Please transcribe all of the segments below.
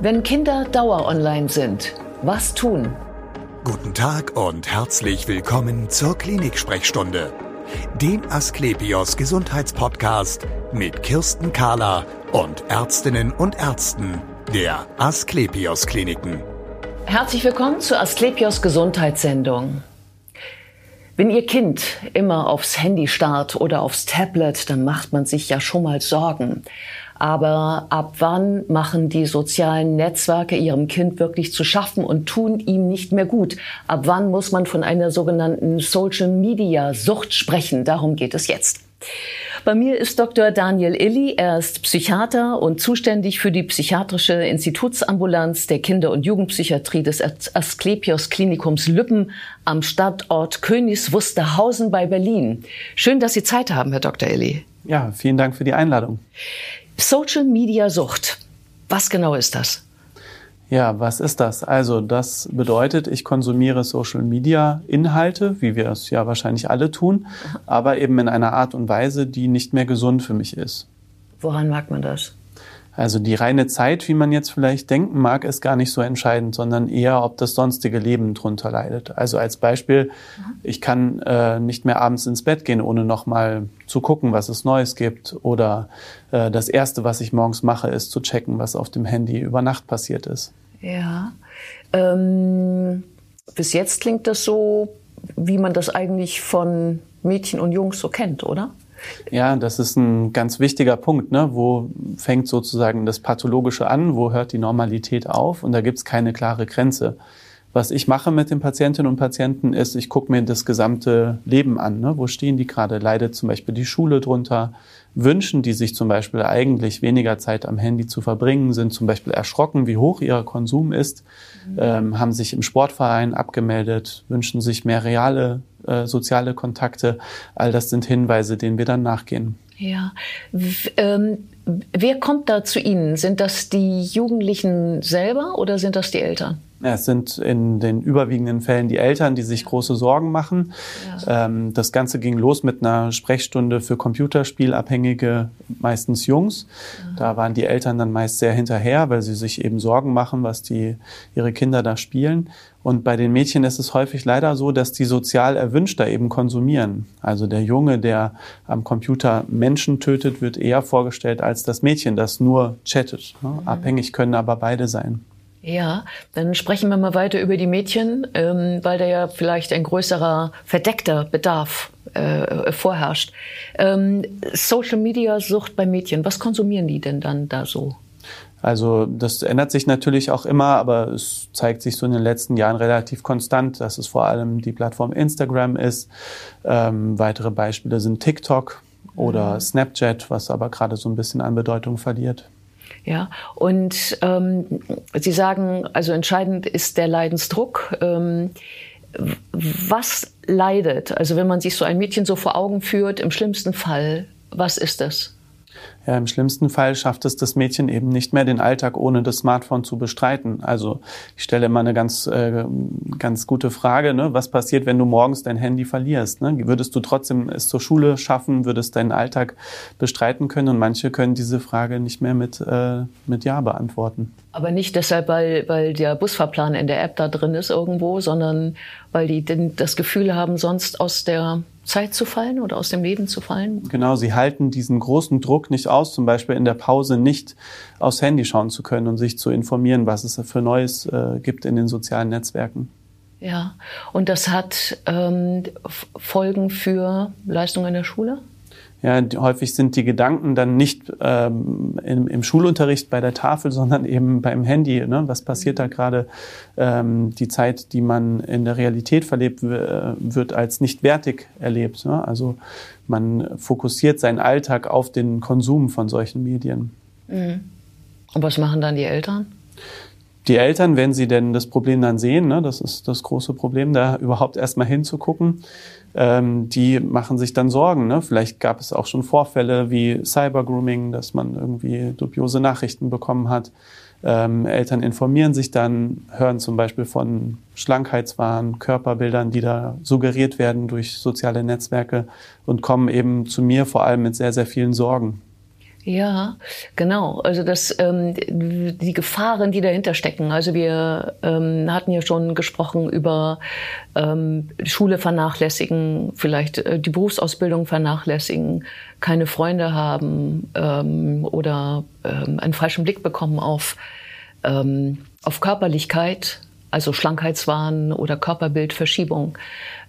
Wenn Kinder dauer online sind, was tun? Guten Tag und herzlich willkommen zur Klinik-Sprechstunde, dem Asklepios Gesundheitspodcast mit Kirsten Kahler und Ärztinnen und Ärzten der Asklepios Kliniken. Herzlich willkommen zur Asklepios Gesundheitssendung. Wenn Ihr Kind immer aufs Handy starrt oder aufs Tablet, dann macht man sich ja schon mal Sorgen. Aber ab wann machen die sozialen Netzwerke ihrem Kind wirklich zu schaffen und tun ihm nicht mehr gut? Ab wann muss man von einer sogenannten Social Media Sucht sprechen? Darum geht es jetzt. Bei mir ist Dr. Daniel Illy. Er ist Psychiater und zuständig für die psychiatrische Institutsambulanz der Kinder- und Jugendpsychiatrie des Asklepios Klinikums Lüppen am Standort Königs Wusterhausen bei Berlin. Schön, dass Sie Zeit haben, Herr Dr. Illy. Ja, vielen Dank für die Einladung. Social Media Sucht. Was genau ist das? Ja, was ist das? Also das bedeutet, ich konsumiere Social-Media-Inhalte, wie wir es ja wahrscheinlich alle tun, aber eben in einer Art und Weise, die nicht mehr gesund für mich ist. Woran mag man das? Also die reine Zeit, wie man jetzt vielleicht denken mag, ist gar nicht so entscheidend, sondern eher, ob das sonstige Leben drunter leidet. Also als Beispiel, ich kann äh, nicht mehr abends ins Bett gehen, ohne nochmal zu gucken, was es Neues gibt. Oder äh, das Erste, was ich morgens mache, ist zu checken, was auf dem Handy über Nacht passiert ist. Ja. Ähm, bis jetzt klingt das so, wie man das eigentlich von Mädchen und Jungs so kennt, oder? Ja, das ist ein ganz wichtiger Punkt. Ne? Wo fängt sozusagen das Pathologische an? Wo hört die Normalität auf? Und da gibt es keine klare Grenze. Was ich mache mit den Patientinnen und Patienten ist, ich gucke mir das gesamte Leben an. Ne? Wo stehen die gerade? Leidet zum Beispiel die Schule drunter? Wünschen die sich zum Beispiel eigentlich weniger Zeit am Handy zu verbringen, sind zum Beispiel erschrocken, wie hoch ihr Konsum ist, mhm. ähm, haben sich im Sportverein abgemeldet, wünschen sich mehr reale äh, soziale Kontakte. All das sind Hinweise, denen wir dann nachgehen. Ja. W ähm, wer kommt da zu Ihnen? Sind das die Jugendlichen selber oder sind das die Eltern? Es sind in den überwiegenden Fällen die Eltern, die sich große Sorgen machen. Ja. Ähm, das Ganze ging los mit einer Sprechstunde für Computerspielabhängige, meistens Jungs. Ja. Da waren die Eltern dann meist sehr hinterher, weil sie sich eben Sorgen machen, was die, ihre Kinder da spielen. Und bei den Mädchen ist es häufig leider so, dass die sozial Erwünschter eben konsumieren. Also der Junge, der am Computer Menschen tötet, wird eher vorgestellt als das Mädchen, das nur chattet. Mhm. Abhängig können aber beide sein. Ja, dann sprechen wir mal weiter über die Mädchen, ähm, weil da ja vielleicht ein größerer verdeckter Bedarf äh, vorherrscht. Ähm, Social Media Sucht bei Mädchen, was konsumieren die denn dann da so? Also das ändert sich natürlich auch immer, aber es zeigt sich so in den letzten Jahren relativ konstant, dass es vor allem die Plattform Instagram ist. Ähm, weitere Beispiele sind TikTok oder mhm. Snapchat, was aber gerade so ein bisschen an Bedeutung verliert. Ja, und ähm, Sie sagen, also entscheidend ist der Leidensdruck. Ähm, was leidet? Also wenn man sich so ein Mädchen so vor Augen führt, im schlimmsten Fall, was ist das? Ja, Im schlimmsten Fall schafft es das Mädchen eben nicht mehr, den Alltag ohne das Smartphone zu bestreiten. Also ich stelle immer eine ganz, äh, ganz gute Frage, ne? was passiert, wenn du morgens dein Handy verlierst? Ne? Würdest du trotzdem es zur Schule schaffen, würdest deinen Alltag bestreiten können? Und manche können diese Frage nicht mehr mit, äh, mit Ja beantworten. Aber nicht deshalb, weil, weil der Busfahrplan in der App da drin ist irgendwo, sondern weil die das Gefühl haben, sonst aus der Zeit zu fallen oder aus dem Leben zu fallen? Genau, sie halten diesen großen Druck nicht aus, zum Beispiel in der Pause nicht aufs Handy schauen zu können und sich zu informieren, was es für Neues äh, gibt in den sozialen Netzwerken. Ja, und das hat ähm, Folgen für Leistungen in der Schule? Ja, häufig sind die Gedanken dann nicht ähm, im, im, Schulunterricht bei der Tafel, sondern eben beim Handy. Ne? Was passiert da gerade? Ähm, die Zeit, die man in der Realität verlebt, wird als nicht wertig erlebt. Ne? Also man fokussiert seinen Alltag auf den Konsum von solchen Medien. Mhm. Und was machen dann die Eltern? Die Eltern, wenn sie denn das Problem dann sehen, ne, das ist das große Problem, da überhaupt erstmal hinzugucken, ähm, die machen sich dann Sorgen. Ne? Vielleicht gab es auch schon Vorfälle wie Cybergrooming, dass man irgendwie dubiose Nachrichten bekommen hat. Ähm, Eltern informieren sich dann, hören zum Beispiel von Schlankheitswahn, Körperbildern, die da suggeriert werden durch soziale Netzwerke und kommen eben zu mir vor allem mit sehr, sehr vielen Sorgen. Ja, genau. Also das, ähm, die Gefahren, die dahinter stecken. Also wir ähm, hatten ja schon gesprochen über ähm, Schule vernachlässigen, vielleicht äh, die Berufsausbildung vernachlässigen, keine Freunde haben ähm, oder ähm, einen falschen Blick bekommen auf ähm, auf Körperlichkeit, also Schlankheitswahn oder Körperbildverschiebung.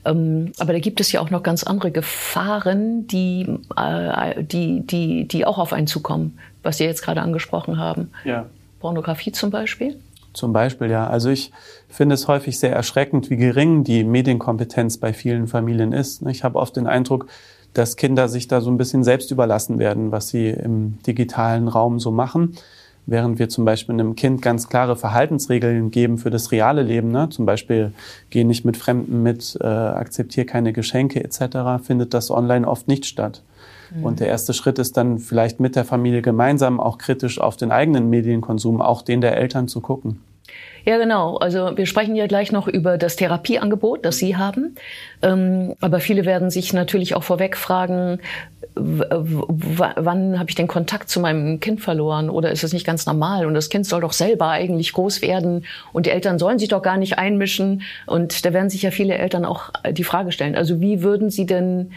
Ähm, aber da gibt es ja auch noch ganz andere Gefahren, die, äh, die, die, die auch auf einen zukommen, was Sie jetzt gerade angesprochen haben. Ja. Pornografie zum Beispiel? Zum Beispiel, ja. Also ich finde es häufig sehr erschreckend, wie gering die Medienkompetenz bei vielen Familien ist. Ich habe oft den Eindruck, dass Kinder sich da so ein bisschen selbst überlassen werden, was sie im digitalen Raum so machen während wir zum Beispiel einem Kind ganz klare Verhaltensregeln geben für das reale Leben, ne? zum Beispiel geh nicht mit Fremden mit, äh, akzeptiere keine Geschenke etc., findet das online oft nicht statt. Mhm. Und der erste Schritt ist dann vielleicht mit der Familie gemeinsam auch kritisch auf den eigenen Medienkonsum, auch den der Eltern zu gucken. Ja, genau. Also wir sprechen ja gleich noch über das Therapieangebot, das Sie haben. Ähm, aber viele werden sich natürlich auch vorweg fragen, wann habe ich den Kontakt zu meinem Kind verloren oder ist es nicht ganz normal und das Kind soll doch selber eigentlich groß werden und die Eltern sollen sich doch gar nicht einmischen und da werden sich ja viele Eltern auch die Frage stellen. Also wie würden Sie denn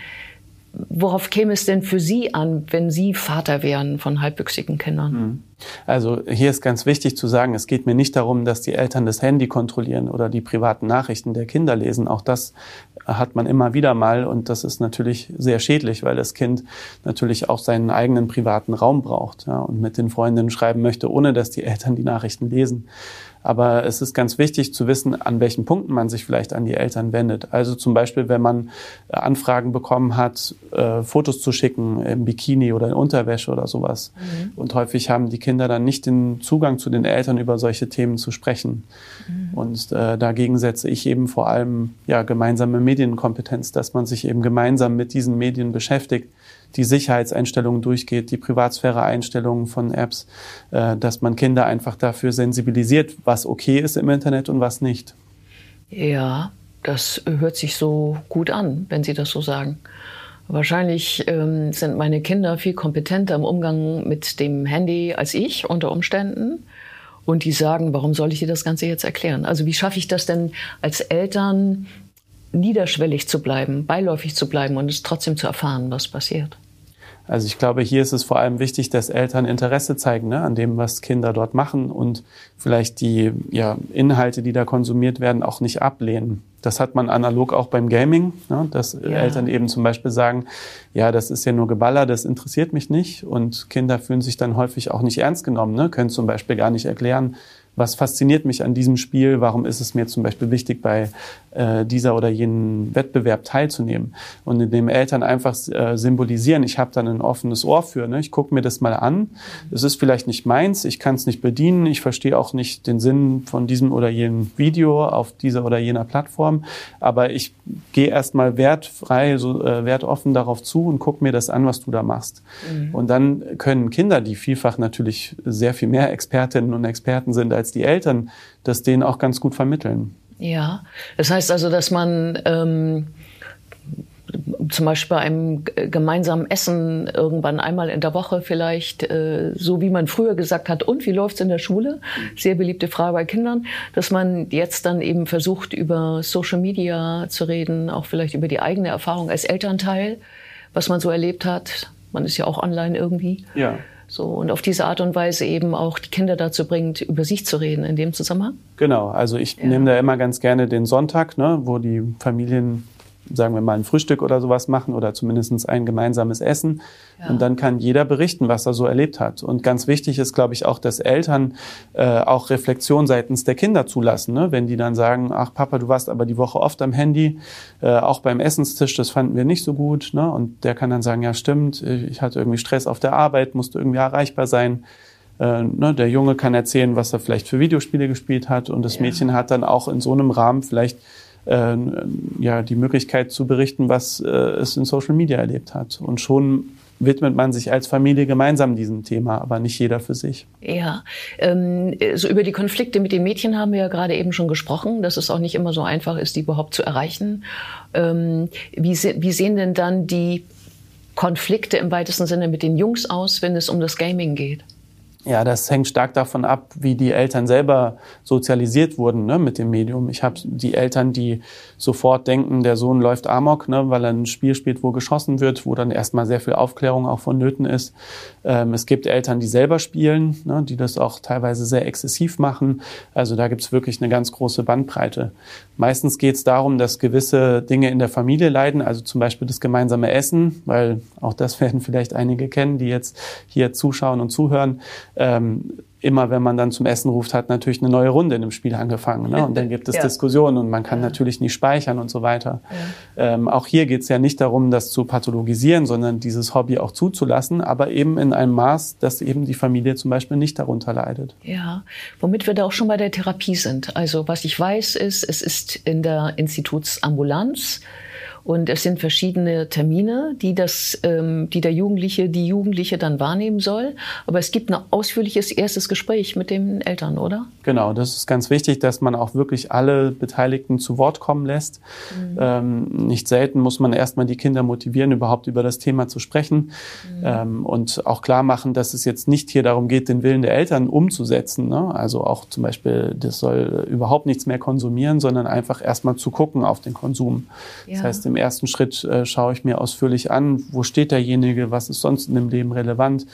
worauf käme es denn für Sie an, wenn Sie Vater wären von halbwüchsigen Kindern? Hm. Also hier ist ganz wichtig zu sagen, es geht mir nicht darum, dass die Eltern das Handy kontrollieren oder die privaten Nachrichten der Kinder lesen. Auch das hat man immer wieder mal und das ist natürlich sehr schädlich, weil das Kind natürlich auch seinen eigenen privaten Raum braucht ja, und mit den Freundinnen schreiben möchte, ohne dass die Eltern die Nachrichten lesen. Aber es ist ganz wichtig zu wissen, an welchen Punkten man sich vielleicht an die Eltern wendet. Also zum Beispiel, wenn man äh, Anfragen bekommen hat, äh, Fotos zu schicken im Bikini oder in Unterwäsche oder sowas. Mhm. Und häufig haben die Kinder dann nicht den Zugang zu den Eltern, über solche Themen zu sprechen. Mhm. Und äh, dagegen setze ich eben vor allem ja, gemeinsame Medienkompetenz, dass man sich eben gemeinsam mit diesen Medien beschäftigt die Sicherheitseinstellungen durchgeht, die Privatsphäre-Einstellungen von Apps, äh, dass man Kinder einfach dafür sensibilisiert, was okay ist im Internet und was nicht. Ja, das hört sich so gut an, wenn Sie das so sagen. Wahrscheinlich ähm, sind meine Kinder viel kompetenter im Umgang mit dem Handy als ich unter Umständen. Und die sagen, warum soll ich dir das Ganze jetzt erklären? Also wie schaffe ich das denn als Eltern, niederschwellig zu bleiben, beiläufig zu bleiben und es trotzdem zu erfahren, was passiert. Also ich glaube, hier ist es vor allem wichtig, dass Eltern Interesse zeigen ne, an dem, was Kinder dort machen und vielleicht die ja, Inhalte, die da konsumiert werden, auch nicht ablehnen. Das hat man analog auch beim Gaming, ne, dass ja. Eltern eben zum Beispiel sagen, ja, das ist ja nur Geballer, das interessiert mich nicht. Und Kinder fühlen sich dann häufig auch nicht ernst genommen, ne, können zum Beispiel gar nicht erklären, was fasziniert mich an diesem Spiel? Warum ist es mir zum Beispiel wichtig, bei äh, dieser oder jenen Wettbewerb teilzunehmen? Und indem Eltern einfach äh, symbolisieren, ich habe dann ein offenes Ohr für, ne? ich gucke mir das mal an. Es ist vielleicht nicht meins, ich kann es nicht bedienen, ich verstehe auch nicht den Sinn von diesem oder jenem Video auf dieser oder jener Plattform, aber ich gehe erstmal wertfrei, so äh, wertoffen darauf zu und gucke mir das an, was du da machst. Mhm. Und dann können Kinder, die vielfach natürlich sehr viel mehr Expertinnen und Experten sind als dass die Eltern das denen auch ganz gut vermitteln. Ja, das heißt also, dass man ähm, zum Beispiel bei einem gemeinsamen Essen irgendwann einmal in der Woche vielleicht, äh, so wie man früher gesagt hat, und wie läuft's in der Schule? Sehr beliebte Frage bei Kindern, dass man jetzt dann eben versucht, über Social Media zu reden, auch vielleicht über die eigene Erfahrung als Elternteil, was man so erlebt hat. Man ist ja auch online irgendwie. Ja. So, und auf diese Art und Weise eben auch die Kinder dazu bringt, über sich zu reden in dem Zusammenhang? Genau, also ich ja. nehme da immer ganz gerne den Sonntag, ne, wo die Familien sagen wir mal, ein Frühstück oder sowas machen oder zumindest ein gemeinsames Essen. Ja. Und dann kann jeder berichten, was er so erlebt hat. Und ganz wichtig ist, glaube ich, auch, dass Eltern äh, auch Reflexion seitens der Kinder zulassen. Ne? Wenn die dann sagen, ach Papa, du warst aber die Woche oft am Handy, äh, auch beim Essenstisch, das fanden wir nicht so gut. Ne? Und der kann dann sagen, ja stimmt, ich hatte irgendwie Stress auf der Arbeit, musste irgendwie erreichbar sein. Äh, ne, der Junge kann erzählen, was er vielleicht für Videospiele gespielt hat und das ja. Mädchen hat dann auch in so einem Rahmen vielleicht äh, ja, die Möglichkeit zu berichten, was äh, es in Social Media erlebt hat. Und schon widmet man sich als Familie gemeinsam diesem Thema, aber nicht jeder für sich. Ja, ähm, so über die Konflikte mit den Mädchen haben wir ja gerade eben schon gesprochen, dass es auch nicht immer so einfach ist, die überhaupt zu erreichen. Ähm, wie, se wie sehen denn dann die Konflikte im weitesten Sinne mit den Jungs aus, wenn es um das Gaming geht? Ja, das hängt stark davon ab, wie die Eltern selber sozialisiert wurden ne, mit dem Medium. Ich habe die Eltern, die sofort denken, der Sohn läuft amok, ne, weil er ein Spiel spielt, wo geschossen wird, wo dann erstmal sehr viel Aufklärung auch vonnöten ist. Ähm, es gibt Eltern, die selber spielen, ne, die das auch teilweise sehr exzessiv machen. Also da gibt's wirklich eine ganz große Bandbreite. Meistens geht es darum, dass gewisse Dinge in der Familie leiden, also zum Beispiel das gemeinsame Essen, weil auch das werden vielleicht einige kennen, die jetzt hier zuschauen und zuhören ähm, immer wenn man dann zum Essen ruft, hat natürlich eine neue Runde in dem Spiel angefangen. Ne? Und dann gibt es ja. Diskussionen und man kann natürlich nicht speichern und so weiter. Ja. Ähm, auch hier geht es ja nicht darum, das zu pathologisieren, sondern dieses Hobby auch zuzulassen, aber eben in einem Maß, dass eben die Familie zum Beispiel nicht darunter leidet. Ja, womit wir da auch schon bei der Therapie sind. Also was ich weiß ist, es ist in der Institutsambulanz und es sind verschiedene Termine, die das, ähm, die der Jugendliche, die Jugendliche dann wahrnehmen soll. Aber es gibt ein ausführliches erstes Gespräch mit den Eltern, oder? Genau, das ist ganz wichtig, dass man auch wirklich alle Beteiligten zu Wort kommen lässt. Mhm. Ähm, nicht selten muss man erstmal die Kinder motivieren, überhaupt über das Thema zu sprechen mhm. ähm, und auch klar machen, dass es jetzt nicht hier darum geht, den Willen der Eltern umzusetzen. Ne? Also auch zum Beispiel, das soll überhaupt nichts mehr konsumieren, sondern einfach erstmal zu gucken auf den Konsum. Ja. Das heißt, im ersten Schritt äh, schaue ich mir ausführlich an, wo steht derjenige, was ist sonst in dem Leben relevant.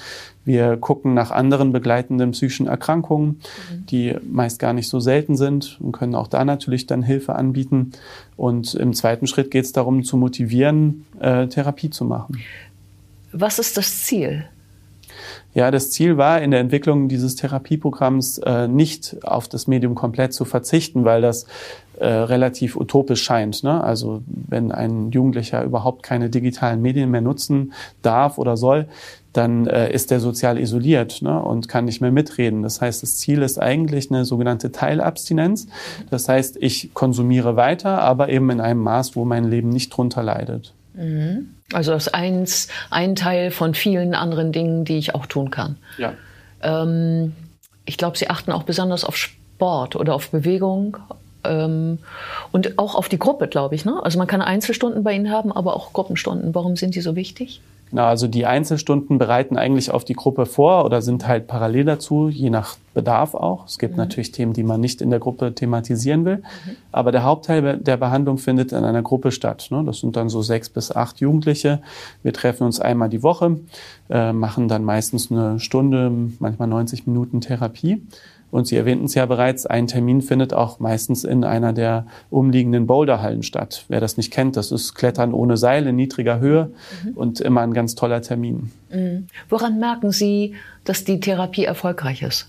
Wir gucken nach anderen begleitenden psychischen Erkrankungen, mhm. die meist gar nicht so selten sind und können auch da natürlich dann Hilfe anbieten. Und im zweiten Schritt geht es darum, zu motivieren, äh, Therapie zu machen. Was ist das Ziel? Ja, das Ziel war in der Entwicklung dieses Therapieprogramms äh, nicht auf das Medium komplett zu verzichten, weil das äh, relativ utopisch scheint. Ne? Also wenn ein Jugendlicher überhaupt keine digitalen Medien mehr nutzen darf oder soll, dann äh, ist er sozial isoliert ne? und kann nicht mehr mitreden. Das heißt, das Ziel ist eigentlich eine sogenannte Teilabstinenz. Das heißt, ich konsumiere weiter, aber eben in einem Maß, wo mein Leben nicht drunter leidet. Mhm. Also das ist eins, ein Teil von vielen anderen Dingen, die ich auch tun kann. Ja. Ähm, ich glaube, Sie achten auch besonders auf Sport oder auf Bewegung, ähm, und auch auf die Gruppe, glaube ich. Ne? Also man kann Einzelstunden bei Ihnen haben, aber auch Gruppenstunden. Warum sind die so wichtig? Genau, also die Einzelstunden bereiten eigentlich auf die Gruppe vor oder sind halt parallel dazu, je nach Bedarf auch. Es gibt mhm. natürlich Themen, die man nicht in der Gruppe thematisieren will. Mhm. Aber der Hauptteil der Behandlung findet in einer Gruppe statt. Ne? Das sind dann so sechs bis acht Jugendliche. Wir treffen uns einmal die Woche, äh, machen dann meistens eine Stunde, manchmal 90 Minuten Therapie. Und Sie erwähnten es ja bereits, ein Termin findet auch meistens in einer der umliegenden Boulderhallen statt. Wer das nicht kennt, das ist Klettern ohne Seil in niedriger Höhe mhm. und immer ein ganz toller Termin. Mhm. Woran merken Sie, dass die Therapie erfolgreich ist?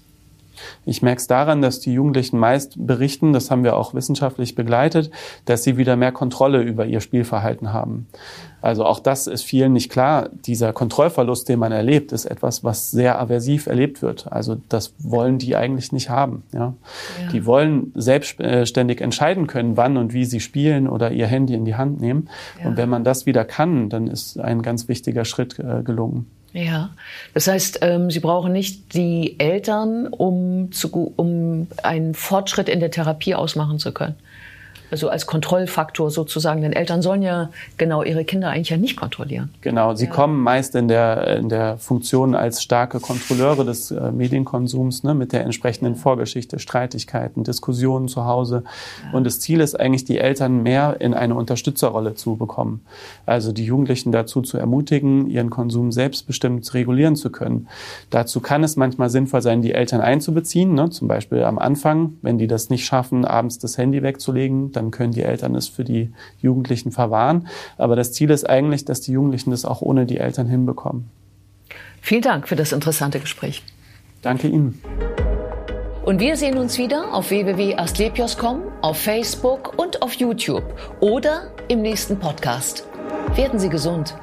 Ich merke es daran, dass die Jugendlichen meist berichten, das haben wir auch wissenschaftlich begleitet, dass sie wieder mehr Kontrolle über ihr Spielverhalten haben. Also auch das ist vielen nicht klar. Dieser Kontrollverlust, den man erlebt, ist etwas, was sehr aversiv erlebt wird. Also das wollen die eigentlich nicht haben. Ja? ja. Die wollen selbstständig entscheiden können, wann und wie sie spielen oder ihr Handy in die Hand nehmen. Ja. Und wenn man das wieder kann, dann ist ein ganz wichtiger Schritt äh, gelungen. Ja, das heißt, ähm, Sie brauchen nicht die Eltern, um, zu, um einen Fortschritt in der Therapie ausmachen zu können also als Kontrollfaktor sozusagen. Denn Eltern sollen ja genau ihre Kinder eigentlich ja nicht kontrollieren. Genau, sie ja. kommen meist in der, in der Funktion als starke Kontrolleure des äh, Medienkonsums ne, mit der entsprechenden Vorgeschichte, Streitigkeiten, Diskussionen zu Hause. Ja. Und das Ziel ist eigentlich, die Eltern mehr in eine Unterstützerrolle zu bekommen. Also die Jugendlichen dazu zu ermutigen, ihren Konsum selbstbestimmt regulieren zu können. Dazu kann es manchmal sinnvoll sein, die Eltern einzubeziehen, ne, zum Beispiel am Anfang, wenn die das nicht schaffen, abends das Handy wegzulegen, dann können die Eltern es für die Jugendlichen verwahren. Aber das Ziel ist eigentlich, dass die Jugendlichen das auch ohne die Eltern hinbekommen. Vielen Dank für das interessante Gespräch. Danke Ihnen. Und wir sehen uns wieder auf www.astlepios.com, auf Facebook und auf YouTube oder im nächsten Podcast. Werden Sie gesund.